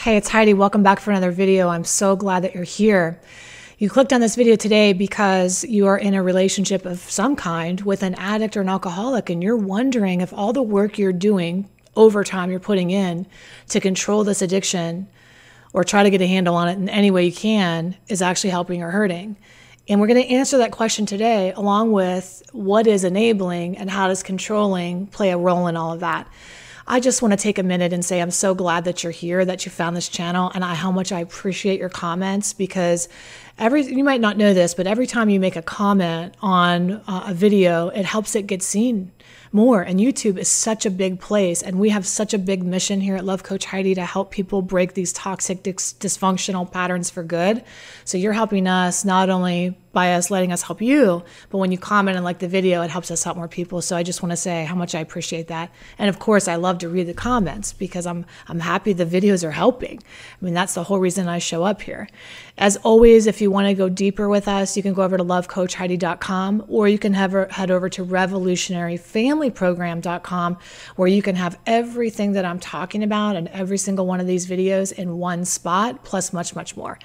Hey, it's Heidi. Welcome back for another video. I'm so glad that you're here. You clicked on this video today because you are in a relationship of some kind with an addict or an alcoholic, and you're wondering if all the work you're doing, overtime you're putting in to control this addiction or try to get a handle on it in any way you can, is actually helping or hurting. And we're going to answer that question today, along with what is enabling and how does controlling play a role in all of that. I just want to take a minute and say I'm so glad that you're here, that you found this channel, and I, how much I appreciate your comments because every you might not know this, but every time you make a comment on uh, a video, it helps it get seen more. And YouTube is such a big place, and we have such a big mission here at Love Coach Heidi to help people break these toxic, dis- dysfunctional patterns for good. So you're helping us not only by us letting us help you, but when you comment and like the video, it helps us help more people. So I just want to say how much I appreciate that. And of course, I love to read the comments because I'm I'm happy the videos are helping. I mean, that's the whole reason I show up here. As always, if you want to go deeper with us, you can go over to lovecoachheidi.com or you can have, head over to revolutionaryfamilyprogram.com where you can have everything that I'm talking about and every single one of these videos in one spot, plus much, much more.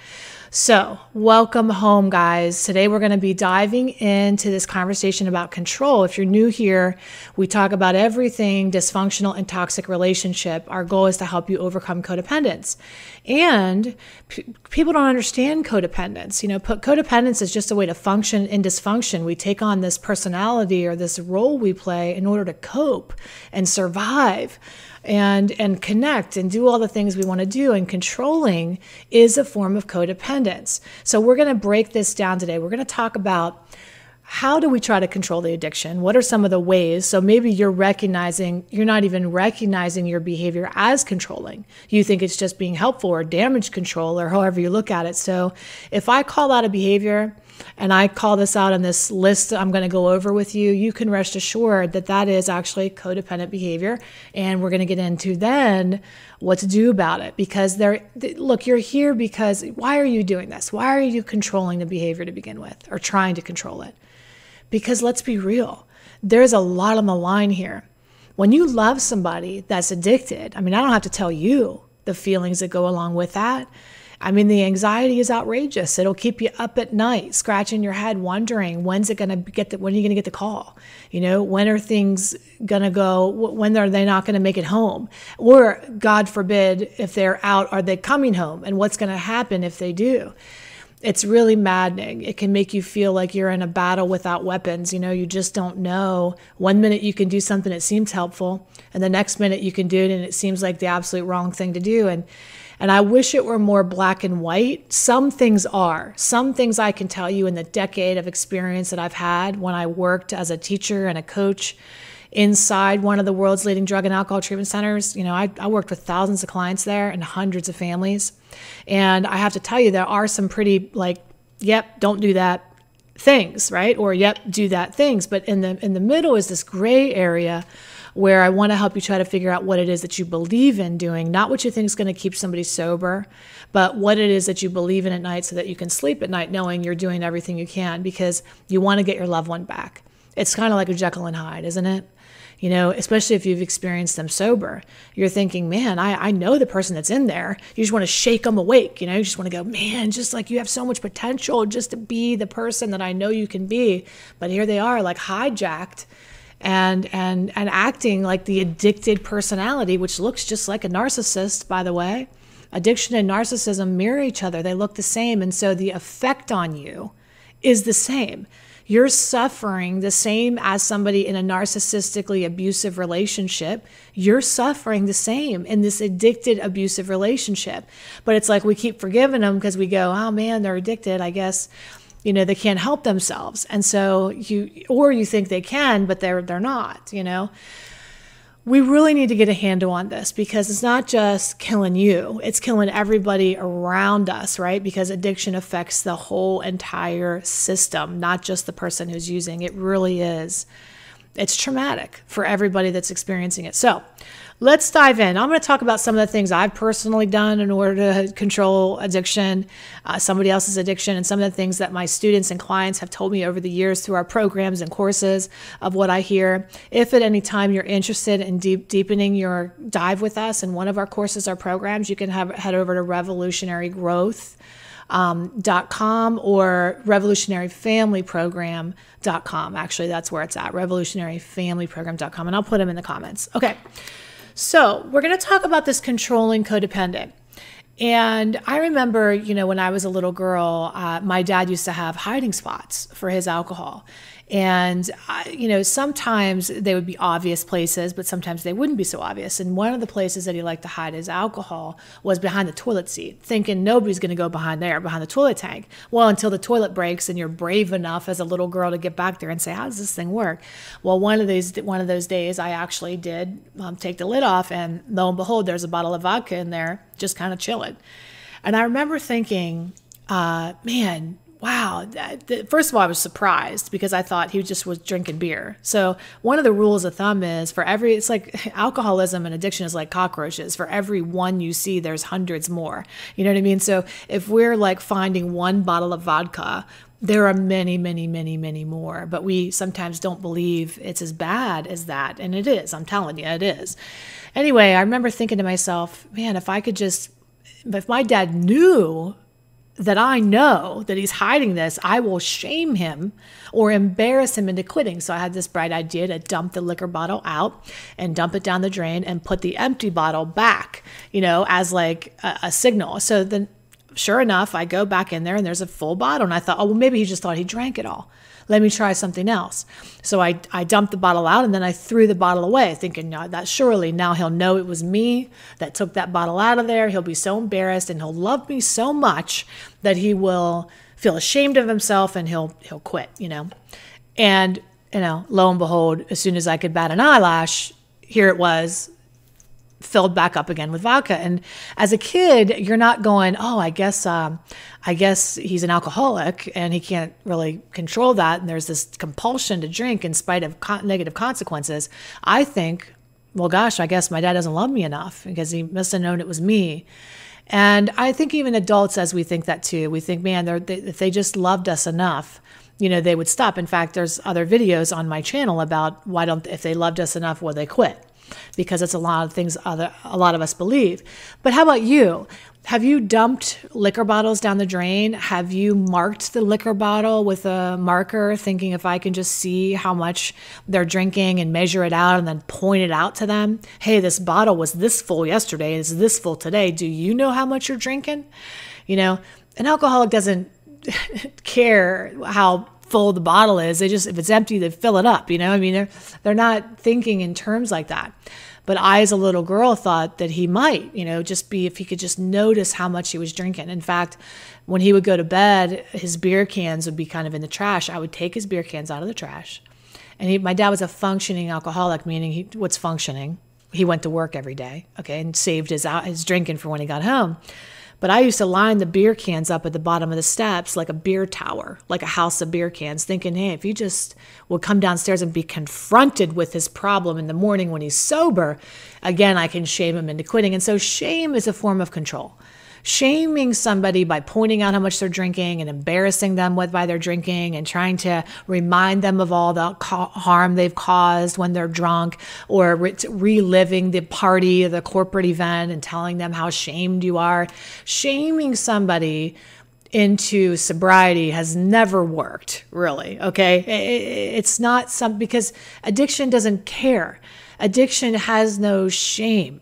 So, welcome home, guys. Today we're going to be diving into this conversation about control. If you're new here, we talk about everything dysfunctional and toxic relationship. Our goal is to help you overcome codependence. And p- people don't understand codependence. You know, codependence is just a way to function in dysfunction. We take on this personality or this role we play in order to cope and survive and and connect and do all the things we want to do and controlling is a form of codependence. So we're going to break this down today. We're going to talk about how do we try to control the addiction? What are some of the ways? So maybe you're recognizing, you're not even recognizing your behavior as controlling. You think it's just being helpful or damage control or however you look at it. So if I call out a behavior and I call this out on this list I'm going to go over with you, you can rest assured that that is actually codependent behavior. And we're going to get into then what to do about it because there, look, you're here because why are you doing this? Why are you controlling the behavior to begin with or trying to control it? Because let's be real, there's a lot on the line here. When you love somebody that's addicted, I mean, I don't have to tell you the feelings that go along with that. I mean, the anxiety is outrageous. It'll keep you up at night, scratching your head, wondering when's it going to get the, when are you going to get the call? You know, when are things going to go? When are they not going to make it home? Or, God forbid, if they're out, are they coming home? And what's going to happen if they do? It's really maddening. It can make you feel like you're in a battle without weapons. You know, you just don't know. One minute you can do something that seems helpful, and the next minute you can do it and it seems like the absolute wrong thing to do. And and I wish it were more black and white. Some things are. Some things I can tell you in the decade of experience that I've had when I worked as a teacher and a coach inside one of the world's leading drug and alcohol treatment centers. You know, I, I worked with thousands of clients there and hundreds of families. And I have to tell you, there are some pretty like, yep, don't do that things, right? Or yep, do that things. But in the in the middle is this gray area where I want to help you try to figure out what it is that you believe in doing, not what you think is going to keep somebody sober, but what it is that you believe in at night so that you can sleep at night knowing you're doing everything you can because you want to get your loved one back. It's kind of like a Jekyll and Hyde, isn't it? You know, especially if you've experienced them sober, you're thinking, man, I, I know the person that's in there. You just want to shake them awake. You know, you just want to go, man, just like you have so much potential just to be the person that I know you can be. But here they are, like hijacked and and and acting like the addicted personality which looks just like a narcissist by the way addiction and narcissism mirror each other they look the same and so the effect on you is the same you're suffering the same as somebody in a narcissistically abusive relationship. You're suffering the same in this addicted, abusive relationship. But it's like we keep forgiving them because we go, oh man, they're addicted. I guess you know they can't help themselves. And so you or you think they can but they're they're not you know. We really need to get a handle on this because it's not just killing you it's killing everybody around us right? Because addiction affects the whole entire system not just the person who's using. It really is. It's traumatic for everybody that's experiencing it. So let's dive in. I'm going to talk about some of the things I've personally done in order to control addiction, uh, somebody else's addiction, and some of the things that my students and clients have told me over the years through our programs and courses of what I hear. If at any time you're interested in deep, deepening your dive with us in one of our courses or programs, you can have, head over to Revolutionary Growth um, .com or revolutionaryfamilyprogram.com. Actually, that's where it's at, revolutionaryfamilyprogram.com. And I'll put them in the comments. Okay. So we're going to talk about this controlling codependent. And I remember, you know, when I was a little girl, uh, my dad used to have hiding spots for his alcohol. And, you know, sometimes they would be obvious places, but sometimes they wouldn't be so obvious. And one of the places that he liked to hide his alcohol was behind the toilet seat, thinking nobody's going to go behind there, behind the toilet tank. Well, until the toilet breaks and you're brave enough as a little girl to get back there and say, how does this thing work? Well, one of these, one of those days, I actually did um, take the lid off, and lo and behold, there's a bottle of vodka in there, just kind of chilling. And I remember thinking, uh, man, wow. First of all, I was surprised because I thought he just was drinking beer. So, one of the rules of thumb is for every, it's like alcoholism and addiction is like cockroaches. For every one you see, there's hundreds more. You know what I mean? So, if we're like finding one bottle of vodka, there are many, many, many, many more, but we sometimes don't believe it's as bad as that. And it is. I'm telling you, it is. Anyway, I remember thinking to myself, man, if I could just, if my dad knew that I know that he's hiding this, I will shame him or embarrass him into quitting. So I had this bright idea to dump the liquor bottle out and dump it down the drain and put the empty bottle back, you know, as like a, a signal. So then, sure enough, I go back in there and there's a full bottle. And I thought, oh, well, maybe he just thought he drank it all let me try something else. So I, I dumped the bottle out and then I threw the bottle away, thinking no, that surely now he'll know it was me that took that bottle out of there. He'll be so embarrassed and he'll love me so much that he will feel ashamed of himself and he'll he'll quit, you know. And you know, lo and behold, as soon as I could bat an eyelash, here it was filled back up again with vodka. And as a kid, you're not going, oh, I guess, um, I guess he's an alcoholic and he can't really control that. And there's this compulsion to drink in spite of negative consequences. I think, well, gosh, I guess my dad doesn't love me enough because he must have known it was me. And I think even adults, as we think that too, we think, man, they, if they just loved us enough, you know, they would stop. In fact, there's other videos on my channel about why don't, if they loved us enough, will they quit? Because it's a lot of things other a lot of us believe. But how about you? Have you dumped liquor bottles down the drain? Have you marked the liquor bottle with a marker thinking if I can just see how much they're drinking and measure it out and then point it out to them? Hey, this bottle was this full yesterday, it's this full today. Do you know how much you're drinking? You know, an alcoholic doesn't care how full the bottle is. They just if it's empty, they fill it up. You know, I mean, they're they're not thinking in terms like that. But I, as a little girl, thought that he might, you know, just be if he could just notice how much he was drinking. In fact, when he would go to bed, his beer cans would be kind of in the trash. I would take his beer cans out of the trash. And he, my dad was a functioning alcoholic, meaning he what's functioning. He went to work every day, okay, and saved his his drinking for when he got home. But I used to line the beer cans up at the bottom of the steps like a beer tower, like a house of beer cans, thinking, hey, if he just would come downstairs and be confronted with his problem in the morning when he's sober, again, I can shame him into quitting. And so shame is a form of control shaming somebody by pointing out how much they're drinking and embarrassing them with by their drinking and trying to remind them of all the harm they've caused when they're drunk or re- reliving the party the corporate event and telling them how shamed you are. Shaming somebody into sobriety has never worked really okay? It's not some because addiction doesn't care. Addiction has no shame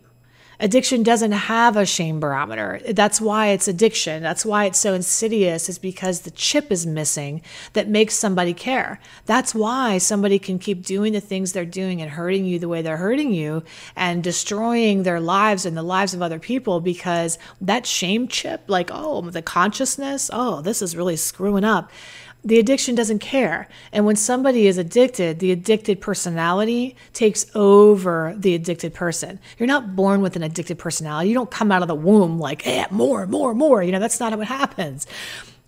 addiction doesn't have a shame barometer. That's why it's addiction. That's why it's so insidious, is because the chip is missing that makes somebody care. That's why somebody can keep doing the things they're doing and hurting you the way they're hurting you and destroying their lives and the lives of other people because that shame chip, like, oh, the consciousness, oh, this is really screwing up the addiction doesn't care. And when somebody is addicted, the addicted personality takes over the addicted person. You're not born with an addicted personality. You don't come out of the womb like, eh, more, more, more. You know, that's not what happens.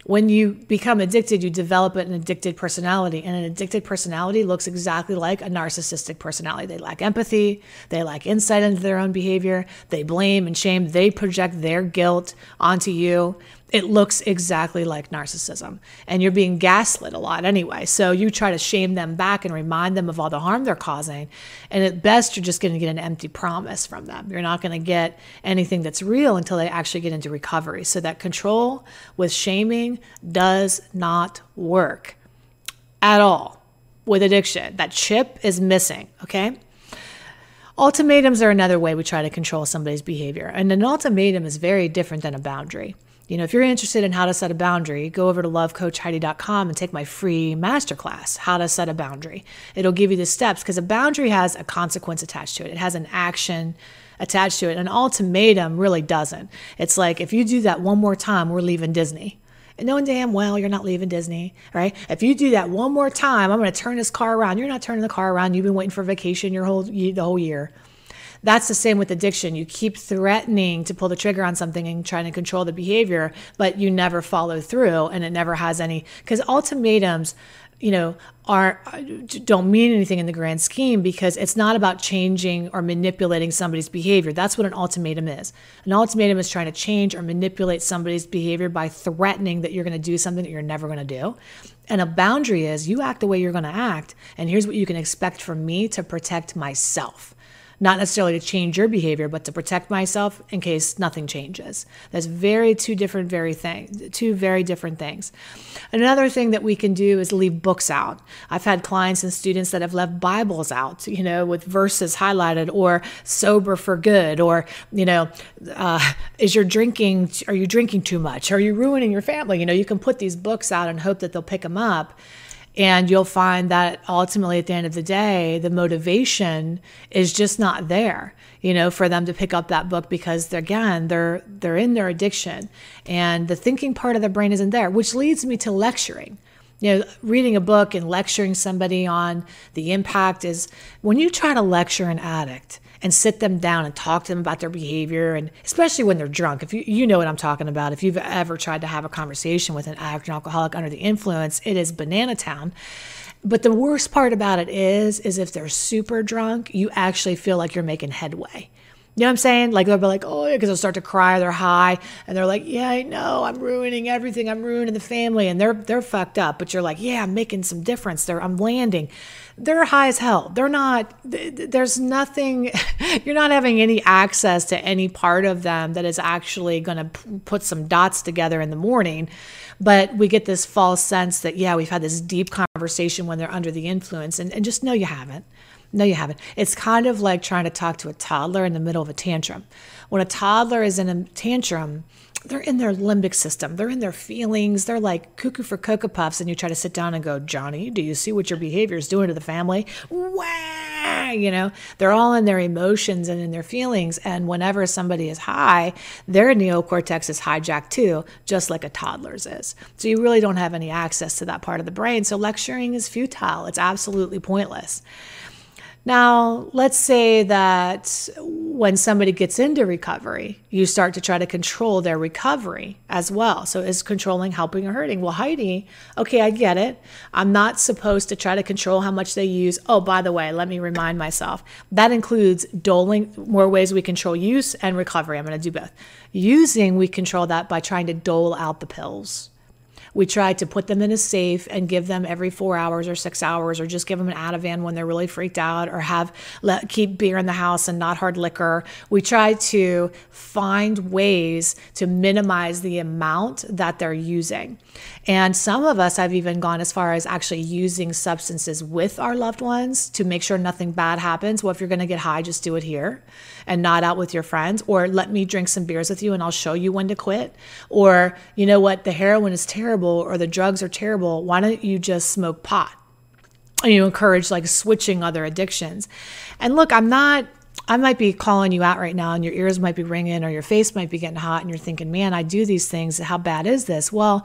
when you become addicted, you develop an addicted personality, and an addicted personality looks exactly like a narcissistic personality. They lack empathy, they lack insight into their own behavior, they blame and shame, they project their guilt onto you it looks exactly like narcissism. And you're being gaslit a lot anyway. So you try to shame them back and remind them of all the harm they're causing. And at best, you're just going to get an empty promise from them. You're not going to get anything that's real until they actually get into recovery. So that control with shaming does not work at all with addiction. That chip is missing, okay? Ultimatums are another way we try to control somebody's behavior. And an ultimatum is very different than a boundary. You know, if you're interested in how to set a boundary, go over to lovecoachheidi.com and take my free masterclass, How to Set a Boundary. It'll give you the steps because a boundary has a consequence attached to it, it has an action attached to it. An ultimatum really doesn't. It's like, if you do that one more time, we're leaving Disney. And knowing damn well you're not leaving Disney, right? If you do that one more time, I'm going to turn this car around. You're not turning the car around. You've been waiting for vacation your whole the whole year. That's the same with addiction. You keep threatening to pull the trigger on something and trying to control the behavior, but you never follow through and it never has any because ultimatums you know are don't mean anything in the grand scheme because it's not about changing or manipulating somebody's behavior. That's what an ultimatum is. An ultimatum is trying to change or manipulate somebody's behavior by threatening that you're going to do something that you're never going to do. And a boundary is you act the way you're going to act and here's what you can expect from me to protect myself not necessarily to change your behavior, but to protect myself in case nothing changes. That's very two different very things, two very different things. Another thing that we can do is leave books out. I've had clients and students that have left Bibles out, you know, with verses highlighted or sober for good or, you know, uh, is your drinking, are you drinking too much? Are you ruining your family? You know, you can put these books out and hope that they'll pick them up. And you'll find that ultimately at the end of the day, the motivation is just not there, you know, for them to pick up that book because they're, again, they're they're in their addiction and the thinking part of their brain isn't there, which leads me to lecturing. You know, reading a book and lecturing somebody on the impact is when you try to lecture an addict, and sit them down and talk to them about their behavior and especially when they're drunk if you you know what i'm talking about if you've ever tried to have a conversation with an addict or alcoholic under the influence it is banana town but the worst part about it is is if they're super drunk you actually feel like you're making headway you know what I'm saying? Like they'll be like, oh, yeah, because they'll start to cry. They're high, and they're like, yeah, I know, I'm ruining everything. I'm ruining the family, and they're they're fucked up. But you're like, yeah, I'm making some difference. They're I'm landing. They're high as hell. They're not. There's nothing. You're not having any access to any part of them that is actually going to put some dots together in the morning. But we get this false sense that yeah, we've had this deep conversation when they're under the influence, and, and just know you haven't. No, you haven't. It's kind of like trying to talk to a toddler in the middle of a tantrum. When a toddler is in a tantrum, they're in their limbic system. They're in their feelings. They're like cuckoo for Cocoa Puffs. And you try to sit down and go, Johnny, do you see what your behavior is doing to the family? Wah! You know, they're all in their emotions and in their feelings. And whenever somebody is high, their neocortex is hijacked too, just like a toddler's is. So you really don't have any access to that part of the brain. So lecturing is futile, it's absolutely pointless. Now, let's say that when somebody gets into recovery, you start to try to control their recovery as well. So, is controlling helping or hurting? Well, Heidi, okay, I get it. I'm not supposed to try to control how much they use. Oh, by the way, let me remind myself that includes doling, more ways we control use and recovery. I'm going to do both. Using, we control that by trying to dole out the pills. We try to put them in a safe and give them every four hours or six hours, or just give them an Ativan when they're really freaked out, or have let keep beer in the house and not hard liquor. We try to find ways to minimize the amount that they're using. And some of us have even gone as far as actually using substances with our loved ones to make sure nothing bad happens. Well, if you're going to get high, just do it here and not out with your friends, or let me drink some beers with you and I'll show you when to quit. Or, you know what, the heroin is terrible or the drugs are terrible. Why don't you just smoke pot? And you encourage like switching other addictions. And look, I'm not I might be calling you out right now and your ears might be ringing or your face might be getting hot and you're thinking, man, I do these things. How bad is this? Well,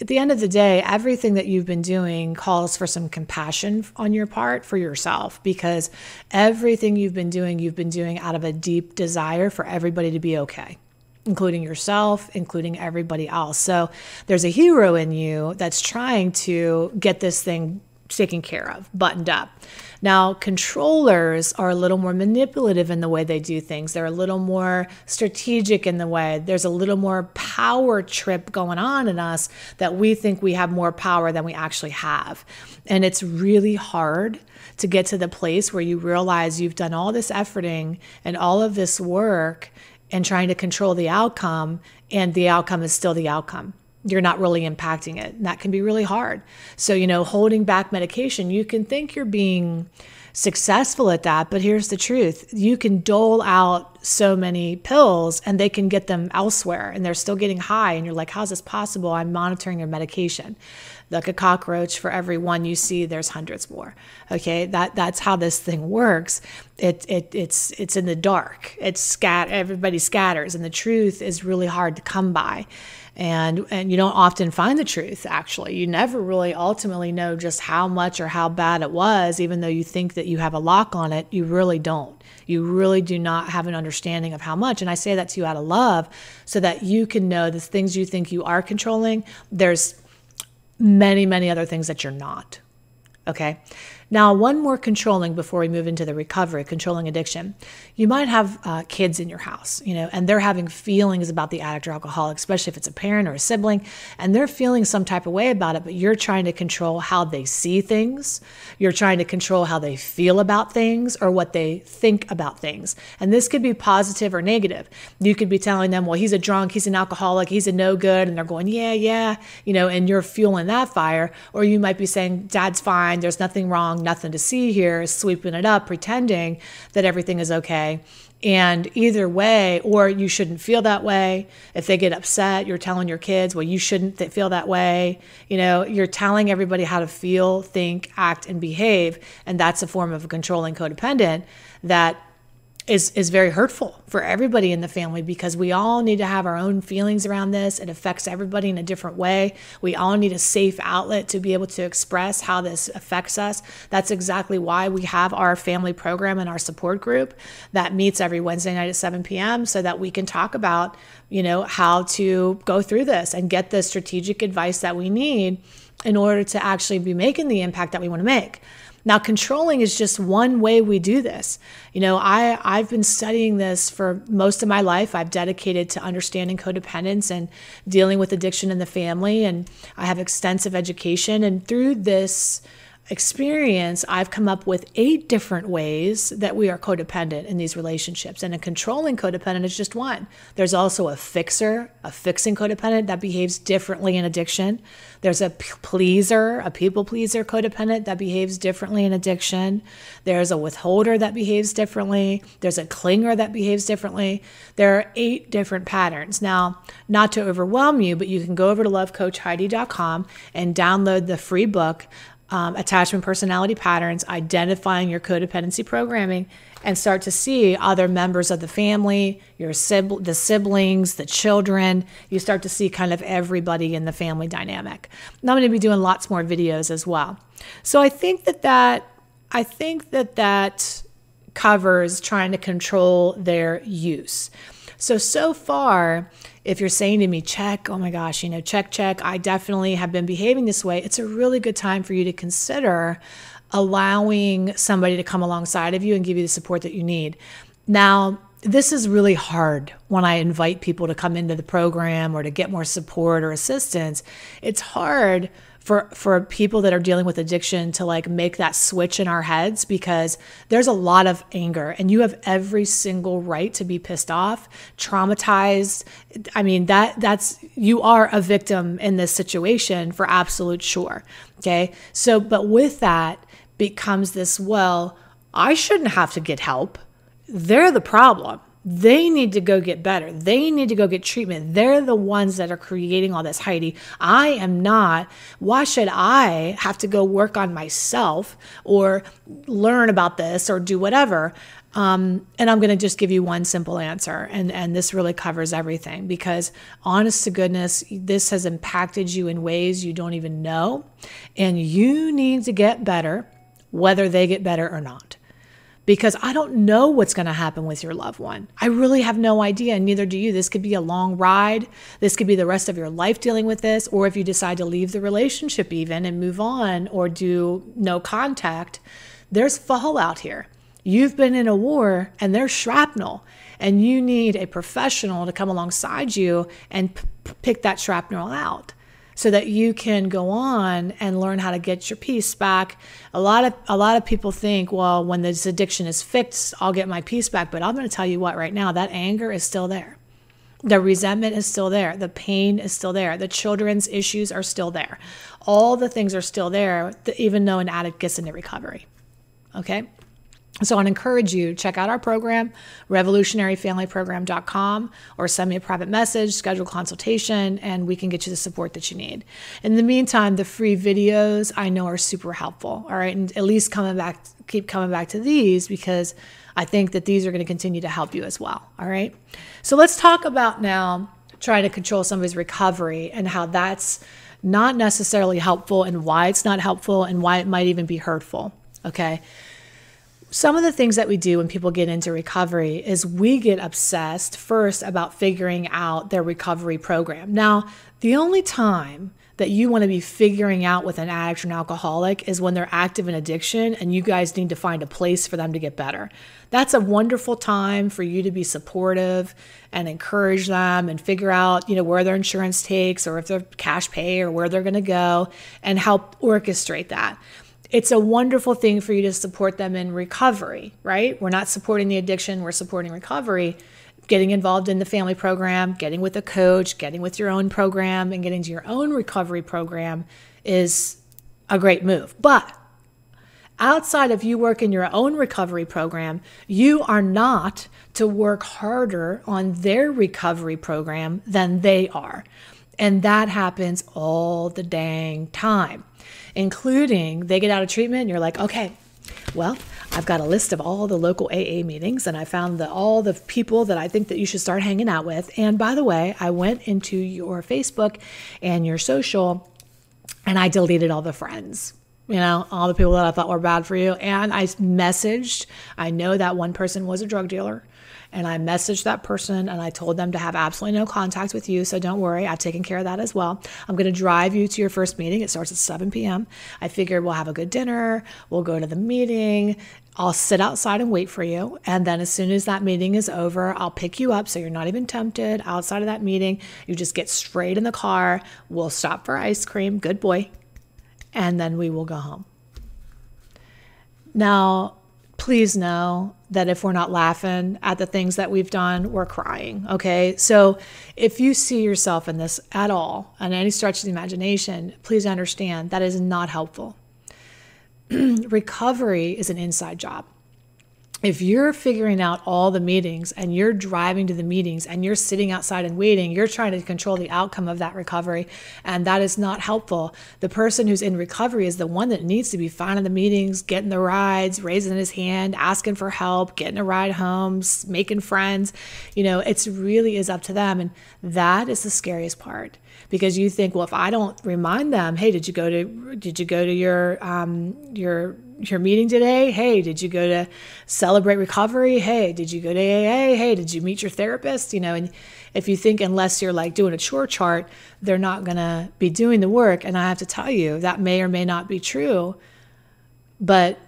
at the end of the day, everything that you've been doing calls for some compassion on your part for yourself because everything you've been doing, you've been doing out of a deep desire for everybody to be okay. including yourself, including everybody else. So there's a hero in you that's trying to get this thing taken care of, buttoned up. Now, controllers are a little more manipulative in the way they do things. They're a little more strategic in the way. There's a little more power trip going on in us that we think we have more power than we actually have. And it's really hard to get to the place where you realize you've done all this efforting and all of this work and trying to control the outcome, and the outcome is still the outcome. You're not really impacting it. And that can be really hard. So, you know, holding back medication, you can think you're being successful at that, but here's the truth you can dole out so many pills and they can get them elsewhere and they're still getting high. And you're like, how's this possible? I'm monitoring your medication like a cockroach for every one you see there's hundreds more okay that that's how this thing works it, it it's it's in the dark it's scat everybody scatters and the truth is really hard to come by and and you don't often find the truth actually you never really ultimately know just how much or how bad it was even though you think that you have a lock on it you really don't you really do not have an understanding of how much and i say that to you out of love so that you can know the things you think you are controlling there's many, many other things that you're not. Okay. Now, one more controlling before we move into the recovery, controlling addiction. You might have uh, kids in your house, you know, and they're having feelings about the addict or alcoholic, especially if it's a parent or a sibling, and they're feeling some type of way about it, but you're trying to control how they see things. You're trying to control how they feel about things or what they think about things. And this could be positive or negative. You could be telling them, well, he's a drunk, he's an alcoholic, he's a no good. And they're going, yeah, yeah, you know, and you're fueling that fire. Or you might be saying, dad's fine, there's nothing wrong nothing to see here, sweeping it up, pretending that everything is okay. And either way, or you shouldn't feel that way. If they get upset, you're telling your kids, well, you shouldn't feel that way. You know, you're telling everybody how to feel, think, act, and behave. And that's a form of a controlling codependent that is is very hurtful for everybody in the family because we all need to have our own feelings around this. It affects everybody in a different way. We all need a safe outlet to be able to express how this affects us. That's exactly why we have our family program and our support group that meets every Wednesday night at 7 p.m. so that we can talk about, you know, how to go through this and get the strategic advice that we need in order to actually be making the impact that we want to make. Now, controlling is just one way we do this. You know, I, I've been studying this for most of my life. I've dedicated to understanding codependence and dealing with addiction in the family, and I have extensive education. And through this experience, I've come up with eight different ways that we are codependent in these relationships. And a controlling codependent is just one. There's also a fixer, a fixing codependent that behaves differently in addiction. There's a pleaser, a people pleaser codependent that behaves differently in addiction. There's a withholder that behaves differently. There's a clinger that behaves differently. There are eight different patterns. Now, not to overwhelm you, but you can go over to lovecoachheidi.com and download the free book um, attachment personality patterns, identifying your codependency programming, and start to see other members of the family, your sib- the siblings, the children. You start to see kind of everybody in the family dynamic. And I'm going to be doing lots more videos as well. So I think that that I think that that covers trying to control their use. So so far, if you're saying to me, check, oh my gosh, you know, check, check, I definitely have been behaving this way, it's a really good time for you to consider allowing somebody to come alongside of you and give you the support that you need. Now, this is really hard when I invite people to come into the program or to get more support or assistance. It's hard for for people that are dealing with addiction to like make that switch in our heads because there's a lot of anger and you have every single right to be pissed off, traumatized. I mean that that's you are a victim in this situation for absolute sure. Okay? So but with that becomes this well, I shouldn't have to get help. They're the problem they need to go get better. They need to go get treatment. They're the ones that are creating all this, Heidi. I am not. Why should I have to go work on myself or learn about this or do whatever? Um, and I'm going to just give you one simple answer, and, and this really covers everything because, honest to goodness, this has impacted you in ways you don't even know, and you need to get better, whether they get better or not because I don't know what's going to happen with your loved one. I really have no idea, and neither do you. This could be a long ride. This could be the rest of your life dealing with this, or if you decide to leave the relationship even and move on or do no contact, there's fallout here. You've been in a war and there's shrapnel, and you need a professional to come alongside you and p- pick that shrapnel out so that you can go on and learn how to get your peace back. A lot of a lot of people think, well, when this addiction is fixed, I'll get my peace back. But I'm going to tell you what, right now, that anger is still there. The resentment is still there. The pain is still there. The children's issues are still there. All the things are still there, even though an addict gets into recovery. Okay? So I encourage you check out our program, revolutionaryfamilyprogram.com, or send me a private message, schedule consultation, and we can get you the support that you need. In the meantime, the free videos I know are super helpful. All right, and at least coming back, keep coming back to these because I think that these are going to continue to help you as well. All right, so let's talk about now trying to control somebody's recovery and how that's not necessarily helpful and why it's not helpful and why it might even be hurtful. Okay some of the things that we do when people get into recovery is we get obsessed first about figuring out their recovery program. Now, the only time that you want to be figuring out with an addict or an alcoholic is when they're active in addiction and you guys need to find a place for them to get better. That's a wonderful time for you to be supportive and encourage them and figure out, you know, where their insurance takes or if they're cash pay or where they're going to go and help orchestrate that it's a wonderful thing for you to support them in recovery, right? We're not supporting the addiction, we're supporting recovery. Getting involved in the family program, getting with a coach, getting with your own program, and getting to your own recovery program is a great move. But outside of you working your own recovery program, you are not to work harder on their recovery program than they are. And that happens all the dang time including they get out of treatment and you're like, okay, well, I've got a list of all the local AA meetings and I found the, all the people that I think that you should start hanging out with. And by the way, I went into your Facebook and your social and I deleted all the friends. You know, all the people that I thought were bad for you. And I messaged, I know that one person was a drug dealer. And I messaged that person and I told them to have absolutely no contact with you. So don't worry, I've taken care of that as well. I'm going to drive you to your first meeting. It starts at 7 p.m. I figured we'll have a good dinner, we'll go to the meeting. I'll sit outside and wait for you. And then as soon as that meeting is over, I'll pick you up so you're not even tempted outside of that meeting. You just get straight in the car. We'll stop for ice cream. Good boy. And then we will go home. Now, please know that if we're not laughing at the things that we've done, we're crying. Okay. So if you see yourself in this at all, on any stretch of the imagination, please understand that is not helpful. Recovery is an inside job if you're figuring out all the meetings and you're driving to the meetings and you're sitting outside and waiting, you're trying to control the outcome of that recovery, and that is not helpful. The person who's in recovery is the one that needs to be finding the meetings, getting the rides, raising his hand, asking for help, getting a ride home, making friends. You know, it's really is up to them. And that is the scariest part because you think, well, if I don't remind them, hey, did you go to did you go to your um, your your meeting today? Hey, did you go to celebrate recovery? Hey, did you go to AA? Hey, did you meet your therapist? You know, and if you think unless you're like doing a chore chart, they're not gonna be doing the work. And I have to tell you, that may or may not be true. But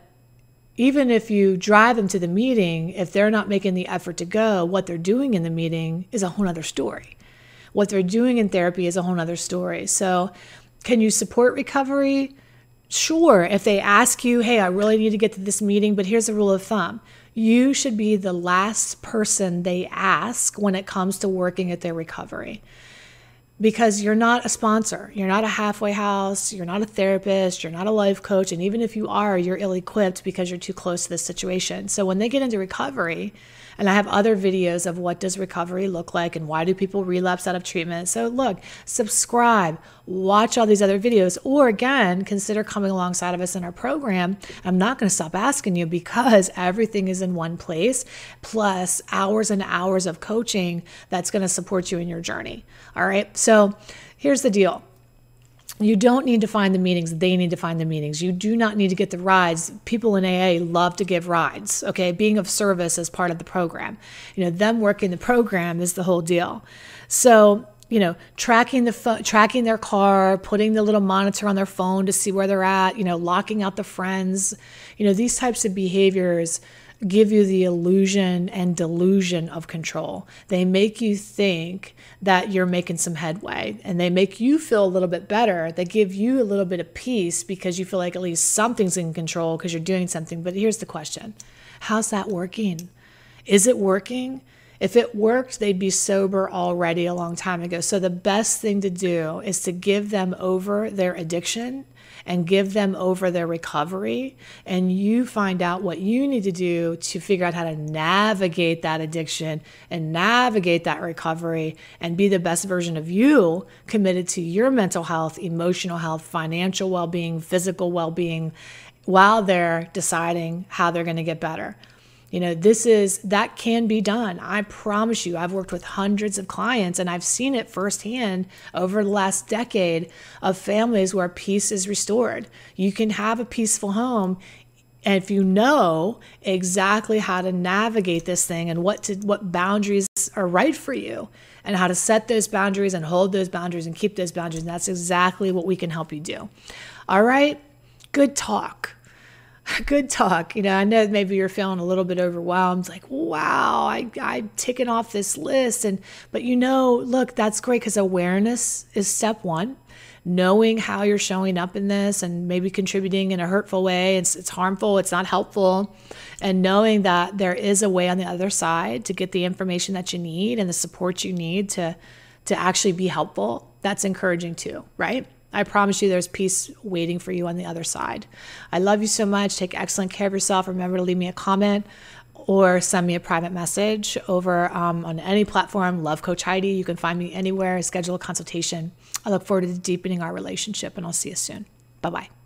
even if you drive them to the meeting, if they're not making the effort to go, what they're doing in the meeting is a whole other story. What they're doing in therapy is a whole other story. So, can you support recovery? Sure, if they ask you, hey, I really need to get to this meeting, but here's a rule of thumb you should be the last person they ask when it comes to working at their recovery because you're not a sponsor. You're not a halfway house. You're not a therapist. You're not a life coach. And even if you are, you're ill equipped because you're too close to this situation. So when they get into recovery, and I have other videos of what does recovery look like and why do people relapse out of treatment. So look, subscribe, watch all these other videos, or again, consider coming alongside of us in our program. I'm not going to stop asking you because everything is in one place, plus hours and hours of coaching that's going to support you in your journey. All right. So here's the deal you don't need to find the meetings they need to find the meetings. You do not need to get the rides. People in aa love to give rides okay? Being of service as part of the program. You know them working the program is the whole deal. So you know tracking the fo- tracking their car putting the little monitor on their phone to see where they're at you know locking out the friends. You know these types of behaviors give you the illusion and delusion of control. They make you think that you're making some headway and they make you feel a little bit better. They give you a little bit of peace because you feel like at least something's in control because you're doing something. But here's the question How's that working? Is it working? If it worked, they'd be sober already a long time ago. So the best thing to do is to give them over their addiction and give them over their recovery. And you find out what you need to do to figure out how to navigate that addiction and navigate that recovery and be the best version of you committed to your mental health, emotional health, financial well being, physical well being while they're deciding how they're going to get better. You know, this is that can be done. I promise you. I've worked with hundreds of clients and I've seen it firsthand over the last decade of families where peace is restored. You can have a peaceful home if you know exactly how to navigate this thing and what to what boundaries are right for you and how to set those boundaries and hold those boundaries and keep those boundaries, and that's exactly what we can help you do. All right? Good talk. good talk. You know, I know maybe you're feeling a little bit overwhelmed, like, wow, I, I'm ticking off this list. And, but you know, look, that's great because awareness is step one. Knowing how you're showing up in this and maybe contributing in a hurtful way, it's, it's harmful, it's not helpful. And knowing that there is a way on the other side to get the information that you need and the support you need to, to actually be helpful, that's encouraging too, right? I promise you there's peace waiting for you on the other side. I love you so much. Take excellent care of yourself. Remember to leave me a comment or send me a private message over um, on any platform. Love Coach Heidi. You can find me anywhere. Schedule a consultation. I look forward to deepening our relationship, and I'll see you soon. Bye bye.